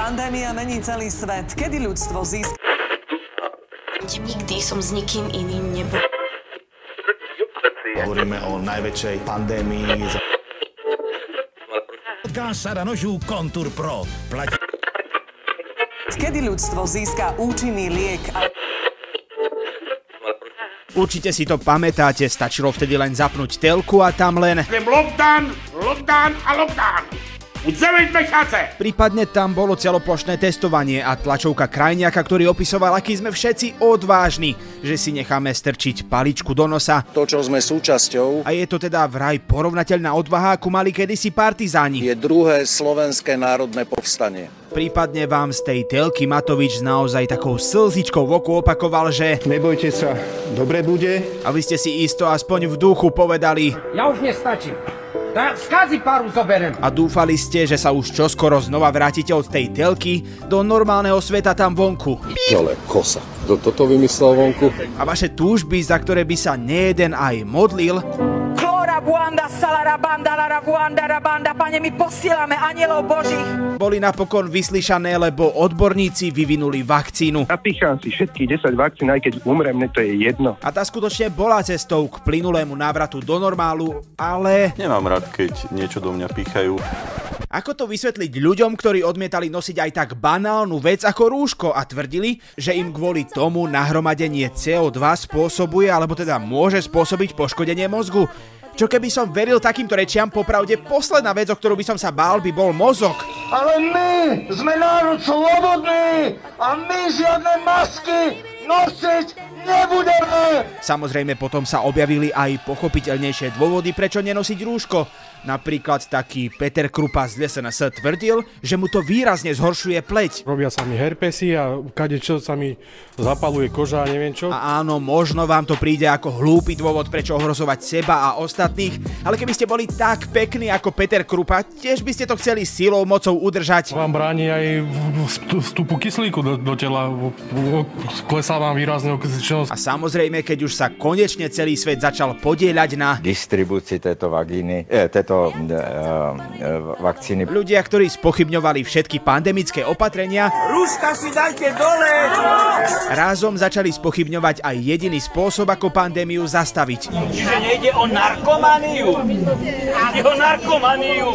Pandémia mení celý svet. Kedy ľudstvo získa... Nikdy som s nikým iným nebol. Hovoríme o najväčšej pandémii. Kásara nožů Contour Pro. Plať... Kedy ľudstvo získa účinný liek a... Určite si to pamätáte, stačilo vtedy len zapnúť telku a tam len... Lockdown, lockdown a lockdown. Už 9 mesiace. Prípadne tam bolo celoplošné testovanie a tlačovka krajniaka, ktorý opisoval, aký sme všetci odvážni, že si necháme strčiť paličku do nosa. To, čo sme súčasťou, A je to teda vraj porovnateľná odvaha, ako mali kedysi partizáni. je druhé slovenské národné povstanie. Prípadne vám z tej telky Matovič naozaj takou slzičkou v oku opakoval, že... Nebojte sa, dobre bude. A vy ste si isto aspoň v duchu povedali Ja už nestačím. Tá skazi paru zoberem. a dúfali ste, že sa už čoskoro znova vrátite od tej telky do normálneho sveta tam vonku. Ale kosa. Kto toto vymyslel vonku? A vaše túžby, za ktoré by sa nejeden aj modlil, Klora buanda, salara banda, lara buanda, rabanda. Pane, my posielame anielov Božích. boli napokon vyslyšané, lebo odborníci vyvinuli vakcínu. Napícham si všetky 10 vakcín, aj keď umrem, mne to je jedno. A tá skutočne bola cestou k plynulému návratu do normálu, ale Nemám rád, keď niečo do mňa pýchajú. ako to vysvetliť ľuďom, ktorí odmietali nosiť aj tak banálnu vec ako rúško a tvrdili, že im kvôli tomu nahromadenie CO2 spôsobuje, alebo teda môže spôsobiť poškodenie mozgu? Čo keby som veril takýmto rečiam, popravde posledná vec, o ktorú by som sa bál, by bol mozog. Ale my sme národ slobodný a my žiadne masky nosiť nebudeme. Samozrejme potom sa objavili aj pochopiteľnejšie dôvody, prečo nenosiť rúško. Napríklad taký Peter Krupa z SNS tvrdil, že mu to výrazne zhoršuje pleť. Robia sa mi herpesy a kade čo sa mi zapaluje koža a neviem čo. A áno, možno vám to príde ako hlúpy dôvod, prečo ohrozovať seba a ostatných, ale keby ste boli tak pekní ako Peter Krupa, tiež by ste to chceli silou, mocou udržať. Vám bráni aj vstupu kyslíku do, do tela. Klesá vám výrazne okysličnosť. A samozrejme, keď už sa konečne celý svet začal podieľať na distribúcii tejto vagíny, eh, tejto eh, eh, vakcíny. ľudia, ktorí spochybňovali všetky pandemické opatrenia, Rúška si dajte dole. Rázom začali spochybňovať aj jediný spôsob, ako pandémiu zastaviť. Čiže nejde o narkomaniu. Ide o narkomaniu.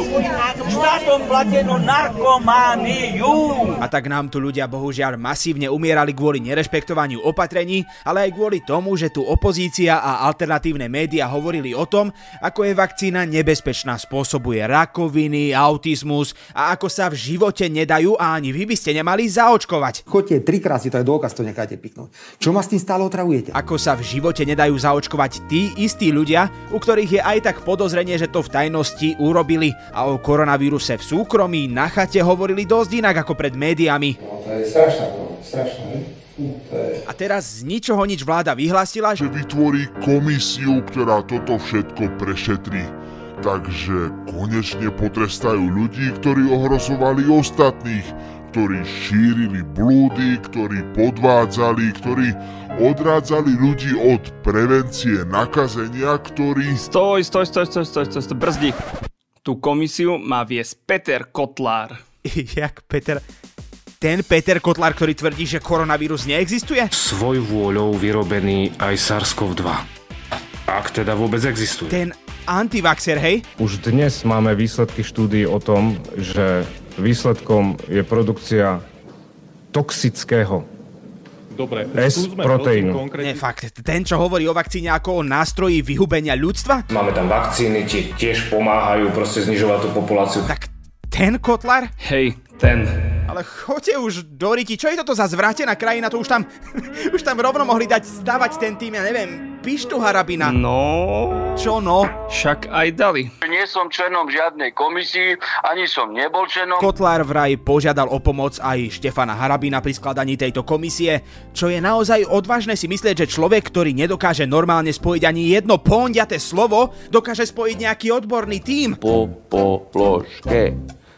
Štátom platenú narkomániu. A tak nám tu ľudia bohužiaľ masívne umierali kvôli nerešpektovaniu opatrení, ale aj kvôli tomu, že tu opozícia a alternatívne médiá hovorili o tom, ako je vakcína nebezpečná, spôsobuje rakoviny, autizmus a ako sa v živote nedajú a ani vy by ste nemali zaočkovať. Chodte trikrát si to je dôkaz, to necháte piknúť. Čo ma s tým stále otravujete? Ako sa v živote nedajú zaočkovať tí istí ľudia, u ktorých je aj tak podozrenie, že to v tajnosti urobili a o koronavíruse v súkromí na chate hovorili dosť inak ako pred médiami. To je strašná, strašná. A teraz z ničoho nič vláda vyhlásila, že vytvorí komisiu, ktorá toto všetko prešetrí. Takže konečne potrestajú ľudí, ktorí ohrozovali ostatných, ktorí šírili blúdy, ktorí podvádzali, ktorí odrádzali ľudí od prevencie nakazenia, ktorí... Stoj, stoj, stoj, stoj, stoj, stoj, stoj, brzdi. Tú komisiu má viesť Peter Kotlár. Jak Peter... Ten Peter Kotlár, ktorý tvrdí, že koronavírus neexistuje? Svoj vôľou vyrobený aj SARS-CoV-2. Ak teda vôbec existuje. Ten antivaxer, hej? Už dnes máme výsledky štúdií o tom, že výsledkom je produkcia toxického Dobre, S-proteínu. Nie, fakt, ten, čo hovorí o vakcíne ako o nástroji vyhubenia ľudstva? Máme tam vakcíny, tie tiež pomáhajú proste znižovať tú populáciu. Tak ten Kotlar? Hej, ten. Ale choďte už do riti, čo je toto za zvrátená krajina, to už tam, už tam rovno mohli dať stavať ten tým, ja neviem, pištu Harabina. No... Čo no? Však aj dali. Nie som členom žiadnej komisii, ani som nebol členom. Kotlár vraj požiadal o pomoc aj Štefana Harabina pri skladaní tejto komisie, čo je naozaj odvážne si myslieť, že človek, ktorý nedokáže normálne spojiť ani jedno pondiaté slovo, dokáže spojiť nejaký odborný tím. Po, po, ploške.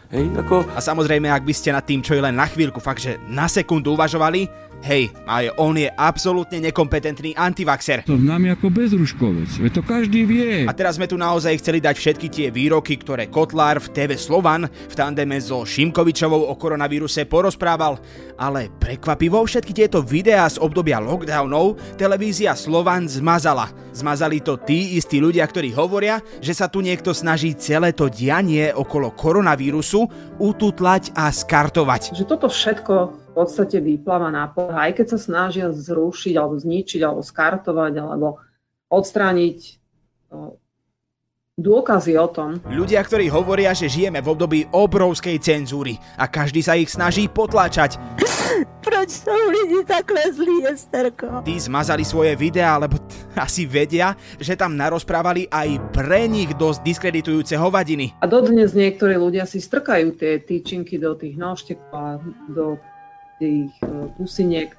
Hej, ako... A samozrejme, ak by ste nad tým čo je len na chvíľku, fakt, že na sekundu uvažovali, hej, aj on je absolútne nekompetentný antivaxer. To nám ako bezruškovec, veď to každý vie. A teraz sme tu naozaj chceli dať všetky tie výroky, ktoré Kotlár v TV Slovan v tandeme so Šimkovičovou o koronavíruse porozprával, ale prekvapivo všetky tieto videá z obdobia lockdownov televízia Slovan zmazala. Zmazali to tí istí ľudia, ktorí hovoria, že sa tu niekto snaží celé to dianie okolo koronavírusu ututlať a skartovať. Že toto všetko v podstate vypláva na povrch, aj keď sa snažia zrušiť alebo zničiť alebo skartovať alebo odstrániť dôkazy o tom. Ľudia, ktorí hovoria, že žijeme v období obrovskej cenzúry a každý sa ich snaží potláčať. Proč sú lidi takhle zlí, Esterko? Tí zmazali svoje videá, lebo t- asi vedia, že tam narozprávali aj pre nich dosť diskreditujúce hovadiny. A dodnes niektorí ľudia si strkajú tie tyčinky do tých nožtekov a do tých uh, pusiniek.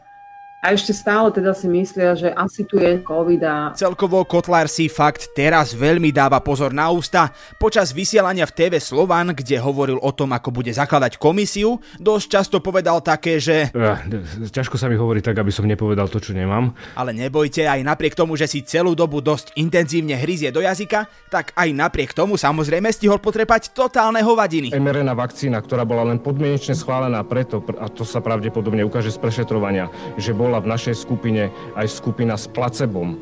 A ešte stále teda si myslia, že asi tu je COVID a... Celkovo Kotlár si fakt teraz veľmi dáva pozor na ústa. Počas vysielania v TV Slovan, kde hovoril o tom, ako bude zakladať komisiu, dosť často povedal také, že... Uh, ťažko sa mi hovorí tak, aby som nepovedal to, čo nemám. Ale nebojte, aj napriek tomu, že si celú dobu dosť intenzívne hryzie do jazyka, tak aj napriek tomu samozrejme stihol potrepať totálne hovadiny. mRNA vakcína, ktorá bola len podmienečne schválená preto, a to sa pravdepodobne ukáže z prešetrovania, že bol bola v našej skupine aj skupina s placebom,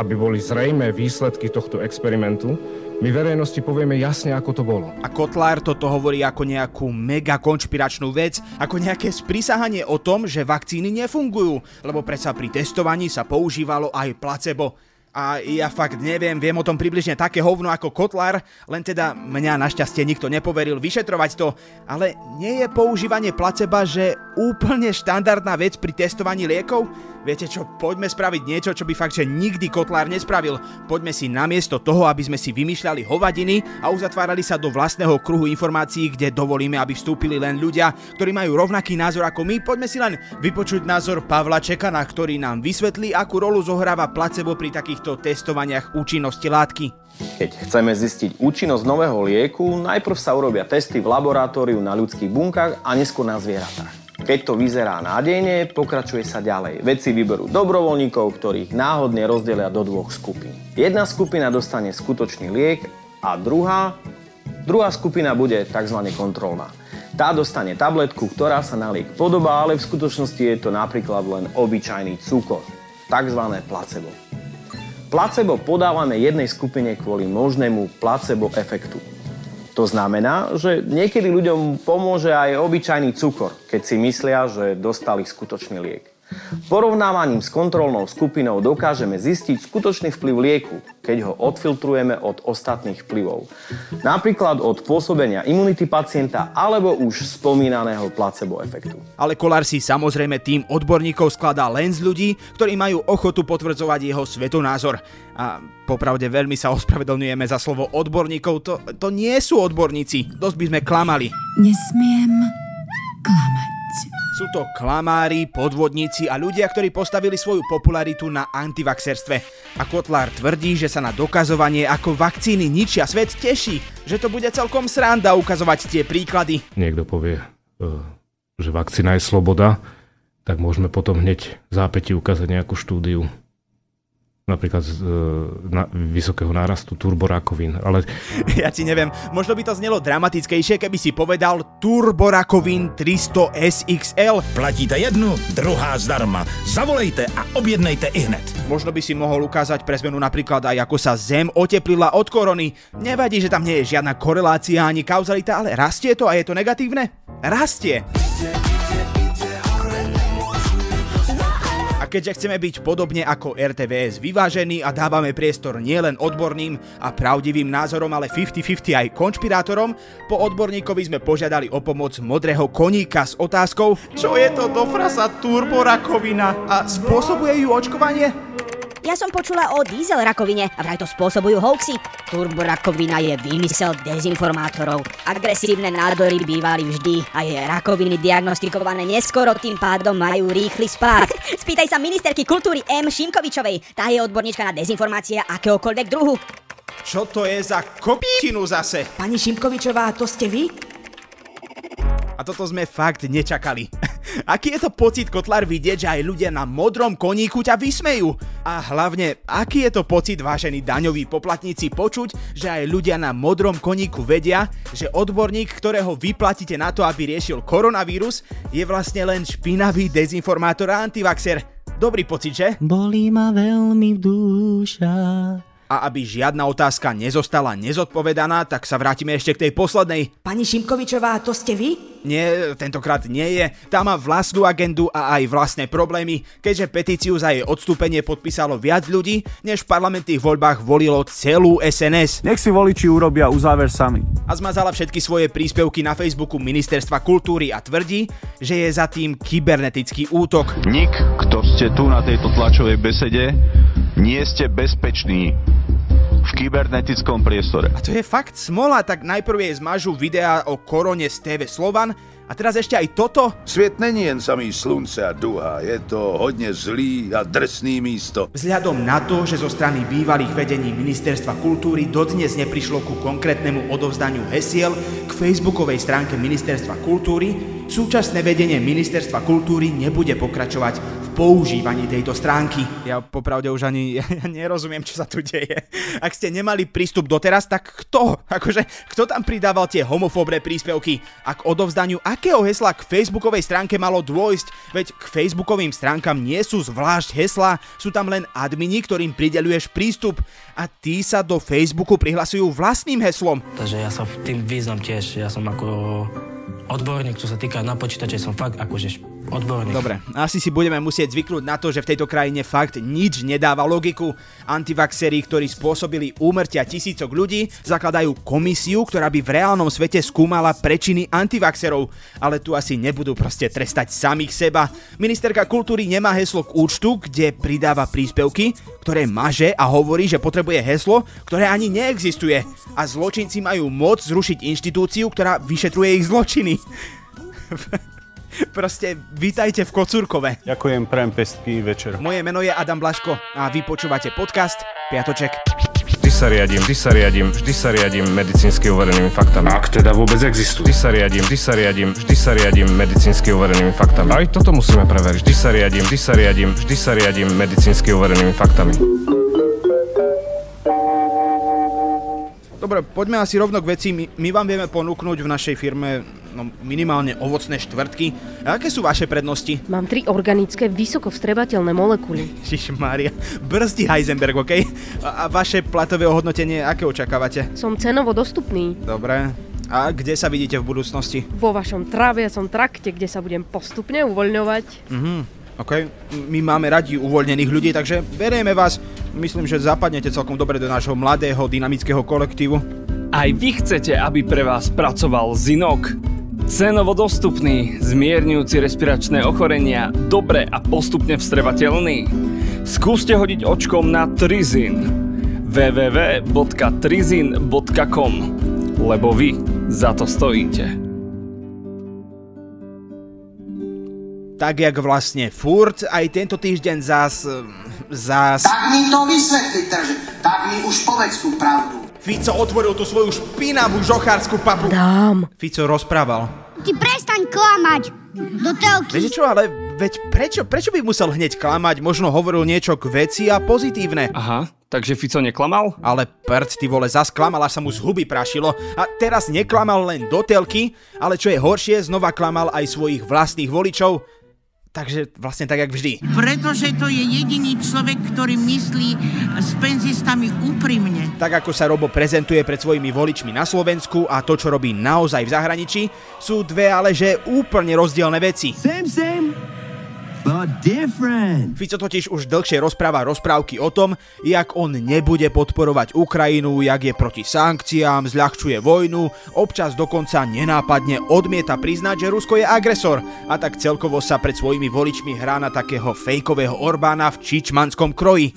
aby boli zrejme výsledky tohto experimentu, my verejnosti povieme jasne, ako to bolo. A Kotlár toto hovorí ako nejakú mega konšpiračnú vec, ako nejaké sprísahanie o tom, že vakcíny nefungujú, lebo predsa pri testovaní sa používalo aj placebo. A ja fakt neviem, viem o tom približne také hovno ako Kotlár, len teda mňa našťastie nikto nepoveril vyšetrovať to, ale nie je používanie placeba, že úplne štandardná vec pri testovaní liekov? Viete čo, poďme spraviť niečo, čo by fakt, že nikdy Kotlár nespravil. Poďme si namiesto toho, aby sme si vymýšľali hovadiny a uzatvárali sa do vlastného kruhu informácií, kde dovolíme, aby vstúpili len ľudia, ktorí majú rovnaký názor ako my, poďme si len vypočuť názor Pavla Čekana, ktorý nám vysvetlí, akú rolu zohráva placebo pri takýchto testovaniach účinnosti látky. Keď chceme zistiť účinnosť nového lieku, najprv sa urobia testy v laboratóriu na ľudských bunkách a neskôr na zvieratách. Keď to vyzerá nádejne, pokračuje sa ďalej. Vedci vyberú dobrovoľníkov, ktorých náhodne rozdelia do dvoch skupín. Jedna skupina dostane skutočný liek a druhá, druhá skupina bude tzv. kontrolná. Tá dostane tabletku, ktorá sa na liek podobá, ale v skutočnosti je to napríklad len obyčajný cukor, tzv. placebo. Placebo podávame jednej skupine kvôli možnému placebo efektu. To znamená, že niekedy ľuďom pomôže aj obyčajný cukor, keď si myslia, že dostali skutočný liek. Porovnávaním s kontrolnou skupinou dokážeme zistiť skutočný vplyv lieku, keď ho odfiltrujeme od ostatných vplyvov. Napríklad od pôsobenia imunity pacienta alebo už spomínaného placebo efektu. Ale Kolár si samozrejme tým odborníkov skladá len z ľudí, ktorí majú ochotu potvrdzovať jeho svetonázor. A popravde veľmi sa ospravedlňujeme za slovo odborníkov, to, to nie sú odborníci, dosť by sme klamali. Nesmiem klamať. Sú to klamári, podvodníci a ľudia, ktorí postavili svoju popularitu na antivaxerstve. A Kotlár tvrdí, že sa na dokazovanie, ako vakcíny ničia svet, teší, že to bude celkom sranda ukazovať tie príklady. Niekto povie, e, že vakcína je sloboda, tak môžeme potom hneď zápäti ukázať nejakú štúdiu napríklad z na, vysokého nárastu turborakovín. Ale... Ja ti neviem, možno by to znelo dramatickejšie, keby si povedal turborakovín 300 SXL. Platíte jednu, druhá zdarma. Zavolejte a objednejte i hned. Možno by si mohol ukázať pre zmenu napríklad aj ako sa Zem oteplila od korony. Nevadí, že tam nie je žiadna korelácia ani kauzalita, ale rastie to a je to negatívne? Rastie. Keďže chceme byť podobne ako RTVS vyvážení a dávame priestor nielen odborným a pravdivým názorom, ale 50-50 aj konšpirátorom, po odborníkovi sme požiadali o pomoc modrého koníka s otázkou Čo je to do frasa turborakovina a spôsobuje ju očkovanie? Ja som počula o diesel rakovine a vraj to spôsobujú hoaxy. Turborakovina je výmysel dezinformátorov. Agresívne nádory bývali vždy a je rakoviny diagnostikované neskoro, tým pádom majú rýchly spád. Spýtaj sa ministerky kultúry M. Šimkovičovej. Tá je odborníčka na dezinformácie akéhokoľvek druhu. Čo to je za kopčinu zase? Pani Šimkovičová, to ste vy? A toto sme fakt nečakali. Aký je to pocit, Kotlár, vidieť, že aj ľudia na modrom koníku ťa vysmejú? A hlavne, aký je to pocit, vážení daňoví poplatníci, počuť, že aj ľudia na modrom koníku vedia, že odborník, ktorého vyplatíte na to, aby riešil koronavírus, je vlastne len špinavý dezinformátor a antivaxer. Dobrý pocit, že? Bolí ma veľmi v dušách. A aby žiadna otázka nezostala nezodpovedaná, tak sa vrátime ešte k tej poslednej. Pani Šimkovičová, to ste vy? Nie, tentokrát nie je. Tá má vlastnú agendu a aj vlastné problémy, keďže petíciu za jej odstúpenie podpísalo viac ľudí, než v parlamentných voľbách volilo celú SNS. Nech si voliči urobia uzáver sami. A zmazala všetky svoje príspevky na Facebooku Ministerstva kultúry a tvrdí, že je za tým kybernetický útok. Nik, kto ste tu na tejto tlačovej besede, nie ste bezpeční v kybernetickom priestore. A to je fakt smola, tak najprv jej zmažu videá o korone z TV Slovan a teraz ešte aj toto? Svět není jen samý slunce a duha, je to hodně zlý a drsný místo. Vzhľadom na to, že zo strany bývalých vedení Ministerstva kultúry dodnes neprišlo ku konkrétnemu odovzdaniu hesiel k facebookovej stránke Ministerstva kultúry, súčasné vedenie Ministerstva kultúry nebude pokračovať v používaní tejto stránky. Ja popravde už ani ja nerozumiem, čo sa tu deje. Ak ste nemali prístup doteraz, tak kto? Akože, kto tam pridával tie homofóbne príspevky? A k odovzdaniu akého hesla k facebookovej stránke malo dôjsť? Veď k facebookovým stránkam nie sú zvlášť hesla, sú tam len admini, ktorým prideluješ prístup a tí sa do Facebooku prihlasujú vlastným heslom. Takže ja sa v tým význam tiež, ja som ako odborník, čo sa týka na počítače, som fakt akože odborník. Dobre, asi si budeme musieť zvyknúť na to, že v tejto krajine fakt nič nedáva logiku. Antivaxery, ktorí spôsobili úmrtia tisícok ľudí, zakladajú komisiu, ktorá by v reálnom svete skúmala prečiny antivaxerov. Ale tu asi nebudú proste trestať samých seba. Ministerka kultúry nemá heslo k účtu, kde pridáva príspevky, ktoré maže a hovorí, že potrebuje heslo, ktoré ani neexistuje. A zločinci majú moc zrušiť inštitúciu, ktorá vyšetruje ich zločiny. Proste vítajte v Kocúrkove. Ďakujem, prajem pestný večer. Moje meno je Adam Blaško a vy počúvate podcast Piatoček. Vždy sa riadím, vždy sa riadím, vždy sa riadím medicínsky overenými faktami. Ak teda vôbec existujú. Vždy sa riadím, vždy sa riadím, vždy sa riadím medicínsky overenými faktami. Aj toto musíme preveriť. Vždy sa riadím, vždy sa riadím, vždy sa riadím medicínsky overenými faktami. Dobre, poďme asi rovno k veci. My, my vám vieme ponúknuť v našej firme no, minimálne ovocné štvrtky. A aké sú vaše prednosti? Mám tri organické, vysoko vstrebateľné molekuly. Mária, brzdi Heisenberg, OK? A, a vaše platové ohodnotenie, aké očakávate? Som cenovo dostupný. Dobre. A kde sa vidíte v budúcnosti? Vo vašom som trakte, kde sa budem postupne uvoľňovať. Mhm. OK, my máme radi uvoľnených ľudí, takže berieme vás. Myslím, že zapadnete celkom dobre do nášho mladého, dynamického kolektívu. Aj vy chcete, aby pre vás pracoval Zinok? Cenovo dostupný, zmierňujúci respiračné ochorenia, dobre a postupne vstrevateľný? Skúste hodiť očkom na Trizin www.trizin.com lebo vy za to stojíte. Tak jak vlastne furt, aj tento týždeň zás... zás... Tak mi to vysvetlite, že tak mi už povedz tú pravdu. Fico otvoril tú svoju špinavú žochárskú papu. Dám. Fico rozprával. Ty prestaň klamať do telky. Viete čo, ale veď prečo, prečo by musel hneď klamať? Možno hovoril niečo k veci a pozitívne. Aha, takže Fico neklamal? Ale prd, ty vole, zas klamal, až sa mu z huby prašilo. A teraz neklamal len do telky, ale čo je horšie, znova klamal aj svojich vlastných voličov. Takže vlastne tak, jak vždy. Pretože to je jediný človek, ktorý myslí s penzistami úprimne. Tak ako sa Robo prezentuje pred svojimi voličmi na Slovensku a to, čo robí naozaj v zahraničí, sú dve ale že úplne rozdielne veci. Same, same but different. Fico totiž už dlhšie rozpráva rozprávky o tom, jak on nebude podporovať Ukrajinu, jak je proti sankciám, zľahčuje vojnu, občas dokonca nenápadne odmieta priznať, že Rusko je agresor a tak celkovo sa pred svojimi voličmi hrá na takého fejkového Orbána v čičmanskom kroji.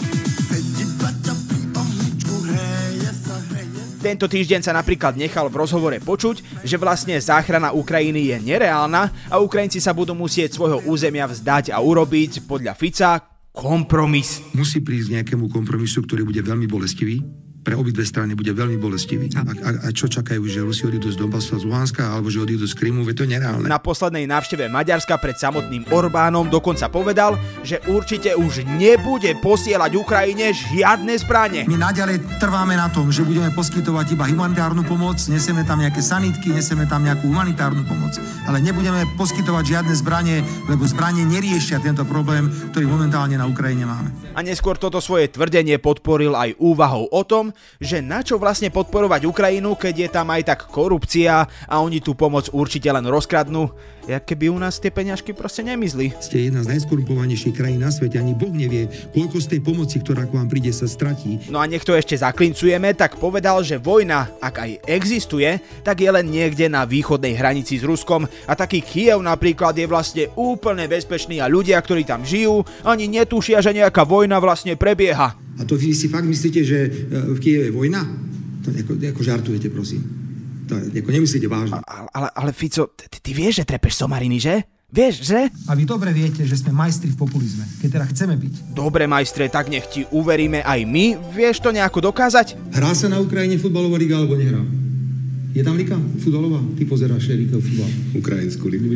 Tento týždeň sa napríklad nechal v rozhovore počuť, že vlastne záchrana Ukrajiny je nereálna a Ukrajinci sa budú musieť svojho územia vzdať a urobiť podľa Fica kompromis. Musí prísť nejakému kompromisu, ktorý bude veľmi bolestivý, pre obidve strany bude veľmi bolestivý. A, a, a čo čakajú, že Rusi odídu z Donbasu a z Luhanska, alebo že odídu z Krymu, veď to je nereálne. Na poslednej návšteve Maďarska pred samotným Orbánom dokonca povedal, že určite už nebude posielať Ukrajine žiadne zbranie. My naďalej trváme na tom, že budeme poskytovať iba humanitárnu pomoc, nesieme tam nejaké sanitky, nesieme tam nejakú humanitárnu pomoc, ale nebudeme poskytovať žiadne zbranie, lebo zbranie neriešia tento problém, ktorý momentálne na Ukrajine máme. A neskôr toto svoje tvrdenie podporil aj úvahou o tom, že na čo vlastne podporovať Ukrajinu, keď je tam aj tak korupcia a oni tú pomoc určite len rozkradnú, jak keby u nás tie peňažky proste nemizli. Ste jedna z najskorumpovanejších krajín na svete, ani Boh nevie, koľko z tej pomoci, ktorá k vám príde, sa stratí. No a nech to ešte zaklincujeme, tak povedal, že vojna, ak aj existuje, tak je len niekde na východnej hranici s Ruskom a taký Kiev napríklad je vlastne úplne bezpečný a ľudia, ktorí tam žijú, ani netušia, že nejaká vojna vlastne prebieha. A to vy si fakt myslíte, že e, v Kieve je vojna? To ako, ako žartujete, prosím. To nemyslíte vážne. Ale, ale, ale Fico, ty, ty vieš, že trepeš somariny, že? Vieš, že? A vy dobre viete, že sme majstri v populizme, keď teda chceme byť. Dobre, majstre, tak nech ti uveríme aj my. Vieš to nejako dokázať? Hrá sa na Ukrajine futbalová liga alebo nehrá? Je tam liga futbalová? Ty pozeráš liga futbal. Ukrajinskú ligu.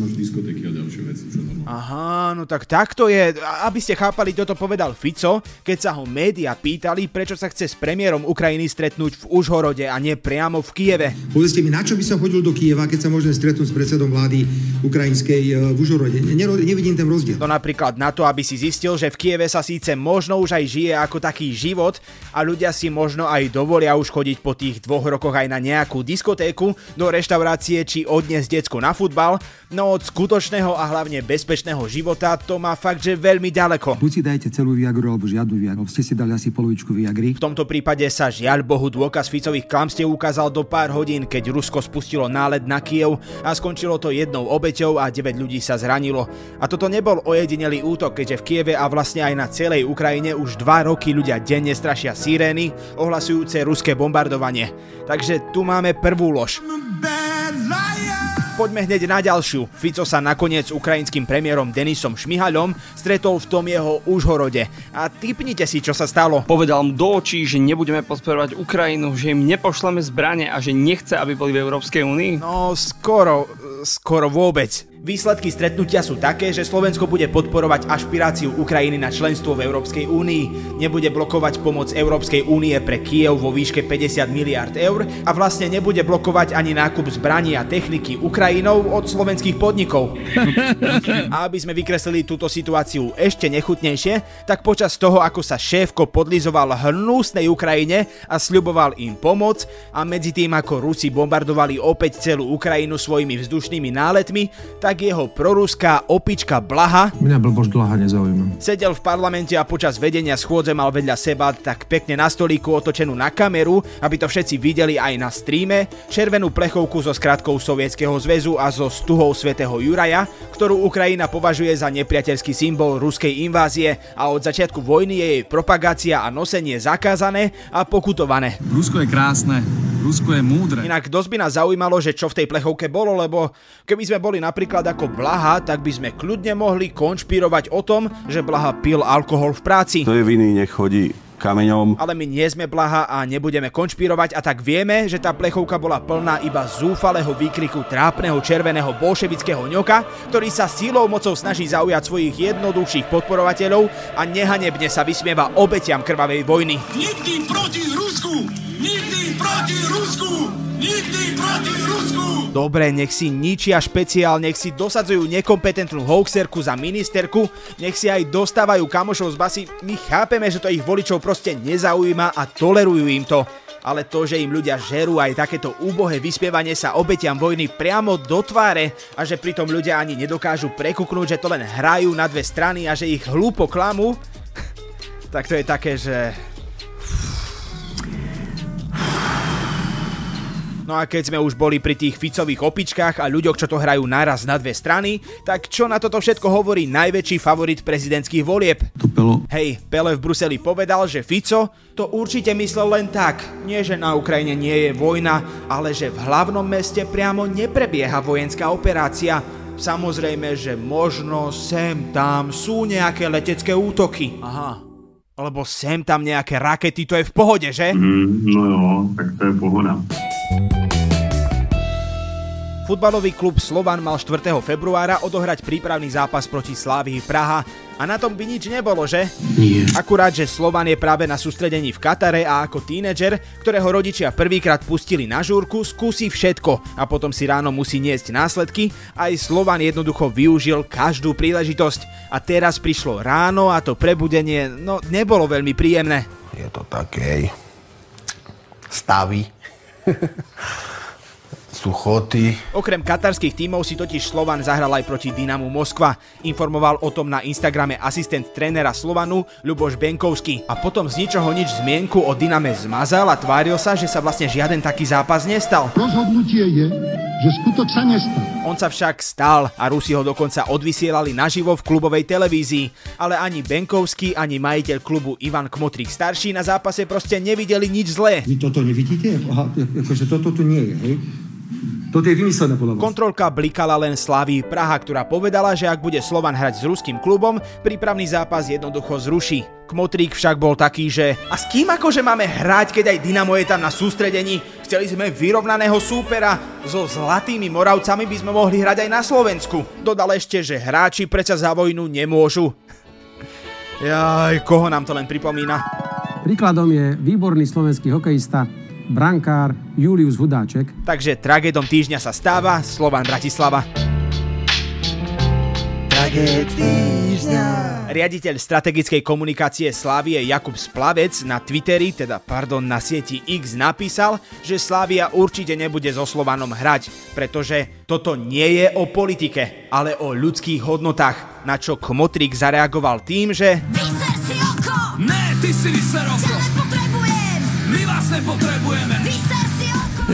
Máš diskotéky a ďalšie veci. Čo Aha, no tak takto je. Aby ste chápali, toto povedal Fico, keď sa ho média pýtali, prečo sa chce s premiérom Ukrajiny stretnúť v Užhorode a nie priamo v Kieve. Povedzte mi, na čo by som chodil do Kieva, keď sa môžem stretnúť s predsedom vlády ukrajinskej e, v Užhorode? Nevidím ten rozdiel. No napríklad na to, aby si zistil, že v Kieve sa síce možno už aj žije ako taký život a ľudia si možno aj dovolia už chodiť po tých dvoch rokoch aj na nejakú diskotéku, do reštaurácie či odniesť decko na futbal, no od skutočného a hlavne bezpečného života to má fakt, že veľmi ďaleko. Buď si dajte celú Viagru alebo žiadnu Viagru. Ste si dali asi polovičku Viagry. V tomto prípade sa žiaľ Bohu dôkaz Ficových klamstiev ukázal do pár hodín, keď Rusko spustilo nálet na Kiev a skončilo to jednou obeťou a 9 ľudí sa zranilo. A toto nebol ojedinelý útok, keďže v Kieve a vlastne aj na celej Ukrajine už dva roky ľudia denne strašia sirény ohlasujúce ruské bombardovanie. Takže tu máme prvú lož poďme hneď na ďalšiu. Fico sa nakoniec s ukrajinským premiérom Denisom Šmihaľom stretol v tom jeho Užhorode. A typnite si, čo sa stalo. Povedal mu do očí, že nebudeme podporovať Ukrajinu, že im nepošleme zbranie a že nechce, aby boli v Európskej únii? No, skoro, skoro vôbec. Výsledky stretnutia sú také, že Slovensko bude podporovať ašpiráciu Ukrajiny na členstvo v Európskej únii, nebude blokovať pomoc Európskej únie pre Kiev vo výške 50 miliard eur a vlastne nebude blokovať ani nákup zbraní a techniky Ukrajinou od slovenských podnikov. A aby sme vykreslili túto situáciu ešte nechutnejšie, tak počas toho, ako sa šéfko podlizoval hnusnej Ukrajine a sľuboval im pomoc a medzi tým, ako Rusi bombardovali opäť celú Ukrajinu svojimi vzdušnými náletmi, tak tak jeho proruská opička Blaha Mňa blbož Blaha nezaujíma. sedel v parlamente a počas vedenia schôdze mal vedľa seba tak pekne na stolíku otočenú na kameru, aby to všetci videli aj na streame, červenú plechovku so skratkou Sovietskeho zväzu a so stuhou svätého Juraja, ktorú Ukrajina považuje za nepriateľský symbol ruskej invázie a od začiatku vojny je jej propagácia a nosenie zakázané a pokutované. Rusko je krásne, Rusko je múdre. Inak dosť by nás zaujímalo, že čo v tej plechovke bolo, lebo keby sme boli napríklad napríklad ako Blaha, tak by sme kľudne mohli konšpirovať o tom, že Blaha pil alkohol v práci. To je viny, nech chodí kameňom. Ale my nie sme Blaha a nebudeme konšpirovať a tak vieme, že tá plechovka bola plná iba zúfalého výkriku trápneho červeného bolševického ňoka, ktorý sa sílou mocou snaží zaujať svojich jednoduchších podporovateľov a nehanebne sa vysmieva obetiam krvavej vojny. Nikdy proti Rusku! Nikdy proti Rusku! Nikdy proti Rusku! Dobre, nech si ničia špeciál, nech si dosadzujú nekompetentnú hoaxerku za ministerku, nech si aj dostávajú kamošov z basy. My chápeme, že to ich voličov proste nezaujíma a tolerujú im to. Ale to, že im ľudia žerú aj takéto úbohé vyspievanie sa obetiam vojny priamo do tváre a že pritom ľudia ani nedokážu prekuknúť, že to len hrajú na dve strany a že ich hlúpo klamú, tak to je také, že No a keď sme už boli pri tých Ficových opičkách a ľuďoch, čo to hrajú naraz na dve strany, tak čo na toto všetko hovorí najväčší favorit prezidentských volieb? To Pelo. Hej, Pele v Bruseli povedal, že Fico to určite myslel len tak. Nie, že na Ukrajine nie je vojna, ale že v hlavnom meste priamo neprebieha vojenská operácia. Samozrejme, že možno sem tam sú nejaké letecké útoky. Aha, Lebo sem tam nejaké rakety, to je v pohode, že? Mm, no jo, tak to je pohoda. Futbalový klub Slovan mal 4. februára odohrať prípravný zápas proti Slávii Praha a na tom by nič nebolo, že? Nie. Akurát, že Slovan je práve na sústredení v Katare a ako tínedžer, ktorého rodičia prvýkrát pustili na žúrku, skúsi všetko a potom si ráno musí niesť následky, aj Slovan jednoducho využil každú príležitosť. A teraz prišlo ráno a to prebudenie, no nebolo veľmi príjemné. Je to také stavy. suchoty. Okrem katarských tímov si totiž Slovan zahral aj proti Dynamu Moskva. Informoval o tom na Instagrame asistent trénera Slovanu Ľuboš Benkovský. A potom z ničoho nič zmienku o Dyname zmazal a tváril sa, že sa vlastne žiaden taký zápas nestal. Rozhodnutie je, že skutok sa nestal. On sa však stal a Rusi ho dokonca odvysielali naživo v klubovej televízii. Ale ani Benkovský, ani majiteľ klubu Ivan Kmotrik starší na zápase proste nevideli nič zlé. Vy toto nevidíte? Aha, akože toto tu nie je, hej? Toto je vymyslené podľa vás. Kontrolka blikala len Slavii Praha, ktorá povedala, že ak bude Slovan hrať s ruským klubom, prípravný zápas jednoducho zruší. Kmotrík však bol taký, že a s kým akože máme hrať, keď aj Dynamo je tam na sústredení? Chceli sme vyrovnaného súpera, so zlatými Moravcami by sme mohli hrať aj na Slovensku. Dodal ešte, že hráči predsa za vojnu nemôžu. Jaj, koho nám to len pripomína? Príkladom je výborný slovenský hokejista brankár Julius Hudáček. Takže tragédom týždňa sa stáva Slovan Bratislava. Riaditeľ strategickej komunikácie Slávie Jakub Splavec na Twitteri, teda pardon, na sieti X napísal, že Slávia určite nebude so Slovanom hrať, pretože toto nie je o politike, ale o ľudských hodnotách, na čo Kmotrik zareagoval tým, že... Vyser si oko! Ne, ty si vyser oko!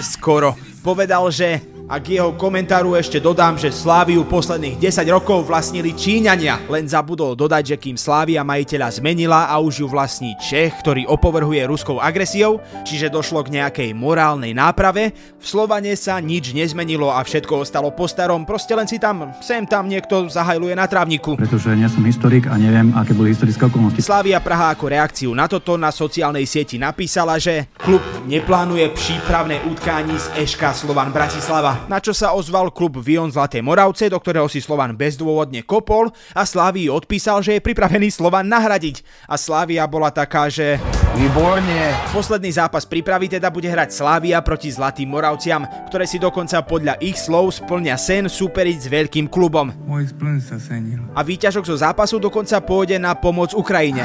Skoro. Povedal, že a k jeho komentáru ešte dodám, že Sláviu posledných 10 rokov vlastnili Číňania. Len zabudol dodať, že kým Slávia majiteľa zmenila a už ju vlastní Čech, ktorý opovrhuje ruskou agresiou, čiže došlo k nejakej morálnej náprave, v Slovane sa nič nezmenilo a všetko ostalo po starom, proste len si tam, sem tam niekto zahajluje na trávniku. Pretože nie som historik a neviem, aké boli historické okolnosti. Slávia Praha ako reakciu na toto na sociálnej sieti napísala, že klub neplánuje prípravné utkání z Eška Slovan Bratislava na čo sa ozval klub Vion Zlaté Moravce, do ktorého si Slovan bezdôvodne kopol a Slávii odpísal, že je pripravený Slovan nahradiť. A Slávia bola taká, že... Výborne. Posledný zápas prípravy teda bude hrať Slávia proti Zlatým Moravciam, ktoré si dokonca podľa ich slov splňa sen superiť s veľkým klubom. Môj splň sa senil. A výťažok zo zápasu dokonca pôjde na pomoc Ukrajine.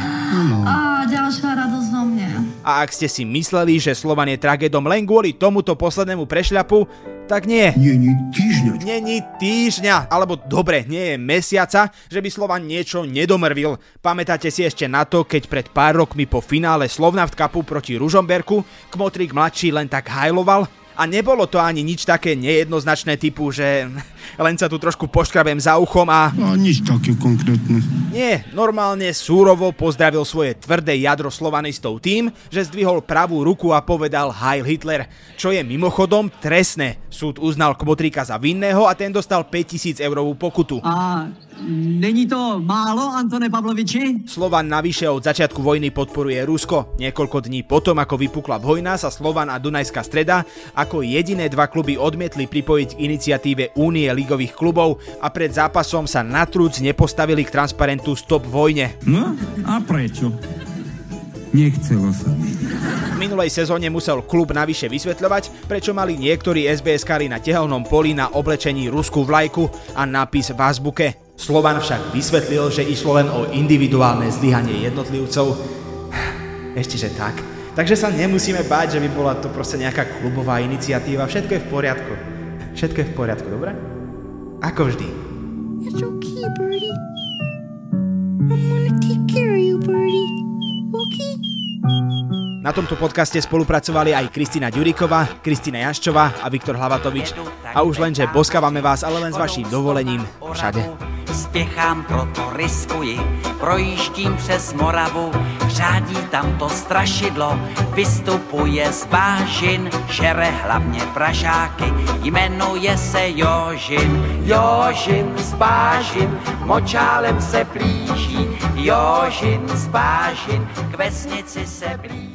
A ďalšia radosť zo mne. A ak ste si mysleli, že Slovan je tragédom len kvôli tomuto poslednému prešľapu, tak nie. Není týždňa. Není týždňa, alebo dobre, nie je mesiaca, že by Slovan niečo nedomrvil. Pamätáte si ešte na to, keď pred pár rokmi po finále Slovnaft Cupu proti Ružomberku Kmotrik mladší len tak hajloval? A nebolo to ani nič také nejednoznačné typu, že len sa tu trošku poškrabem za uchom a... A nič také konkrétne. Nie, normálne súrovo pozdravil svoje tvrdé jadro slovanistov tým, že zdvihol pravú ruku a povedal Heil Hitler, čo je mimochodom trestné. Súd uznal Kmotríka za vinného a ten dostal 5000 eurovú pokutu. A není to málo, Antone Pavloviči? Slovan navyše od začiatku vojny podporuje Rusko. Niekoľko dní potom, ako vypukla vojna, sa Slovan a Dunajská streda ako jediné dva kluby odmietli pripojiť k iniciatíve Únie ligových klubov a pred zápasom sa na trúc nepostavili k transparentu Stop vojne. No a prečo? Nechcelo sa mi. V minulej sezóne musel klub navyše vysvetľovať, prečo mali niektorí SBS-kari na tehelnom poli na oblečení ruskú vlajku a nápis v azbuke. Slovan však vysvetlil, že išlo len o individuálne zlyhanie jednotlivcov. Ešte že tak. Takže sa nemusíme báť, že by bola to proste nejaká klubová iniciatíva. Všetko je v poriadku. Všetko je v poriadku, dobre? Ako vždy. Cute, birdie. I'm gonna take care of you, birdie. Okay? Na tomto podcaste spolupracovali aj Kristina Ďuriková, Kristina Jaščová a Viktor Hlavatovič. A už len, že boskávame vás, ale len s vaším dovolením všade. Spěchám, proto riskuji, projíždím přes Moravu, řádí tam to strašidlo, vystupuje z bážin, žere hlavně pražáky, jmenuje se Jožin. Jožin z bážin, močálem se blíží, Jožin z bážin, k vesnici se blíží.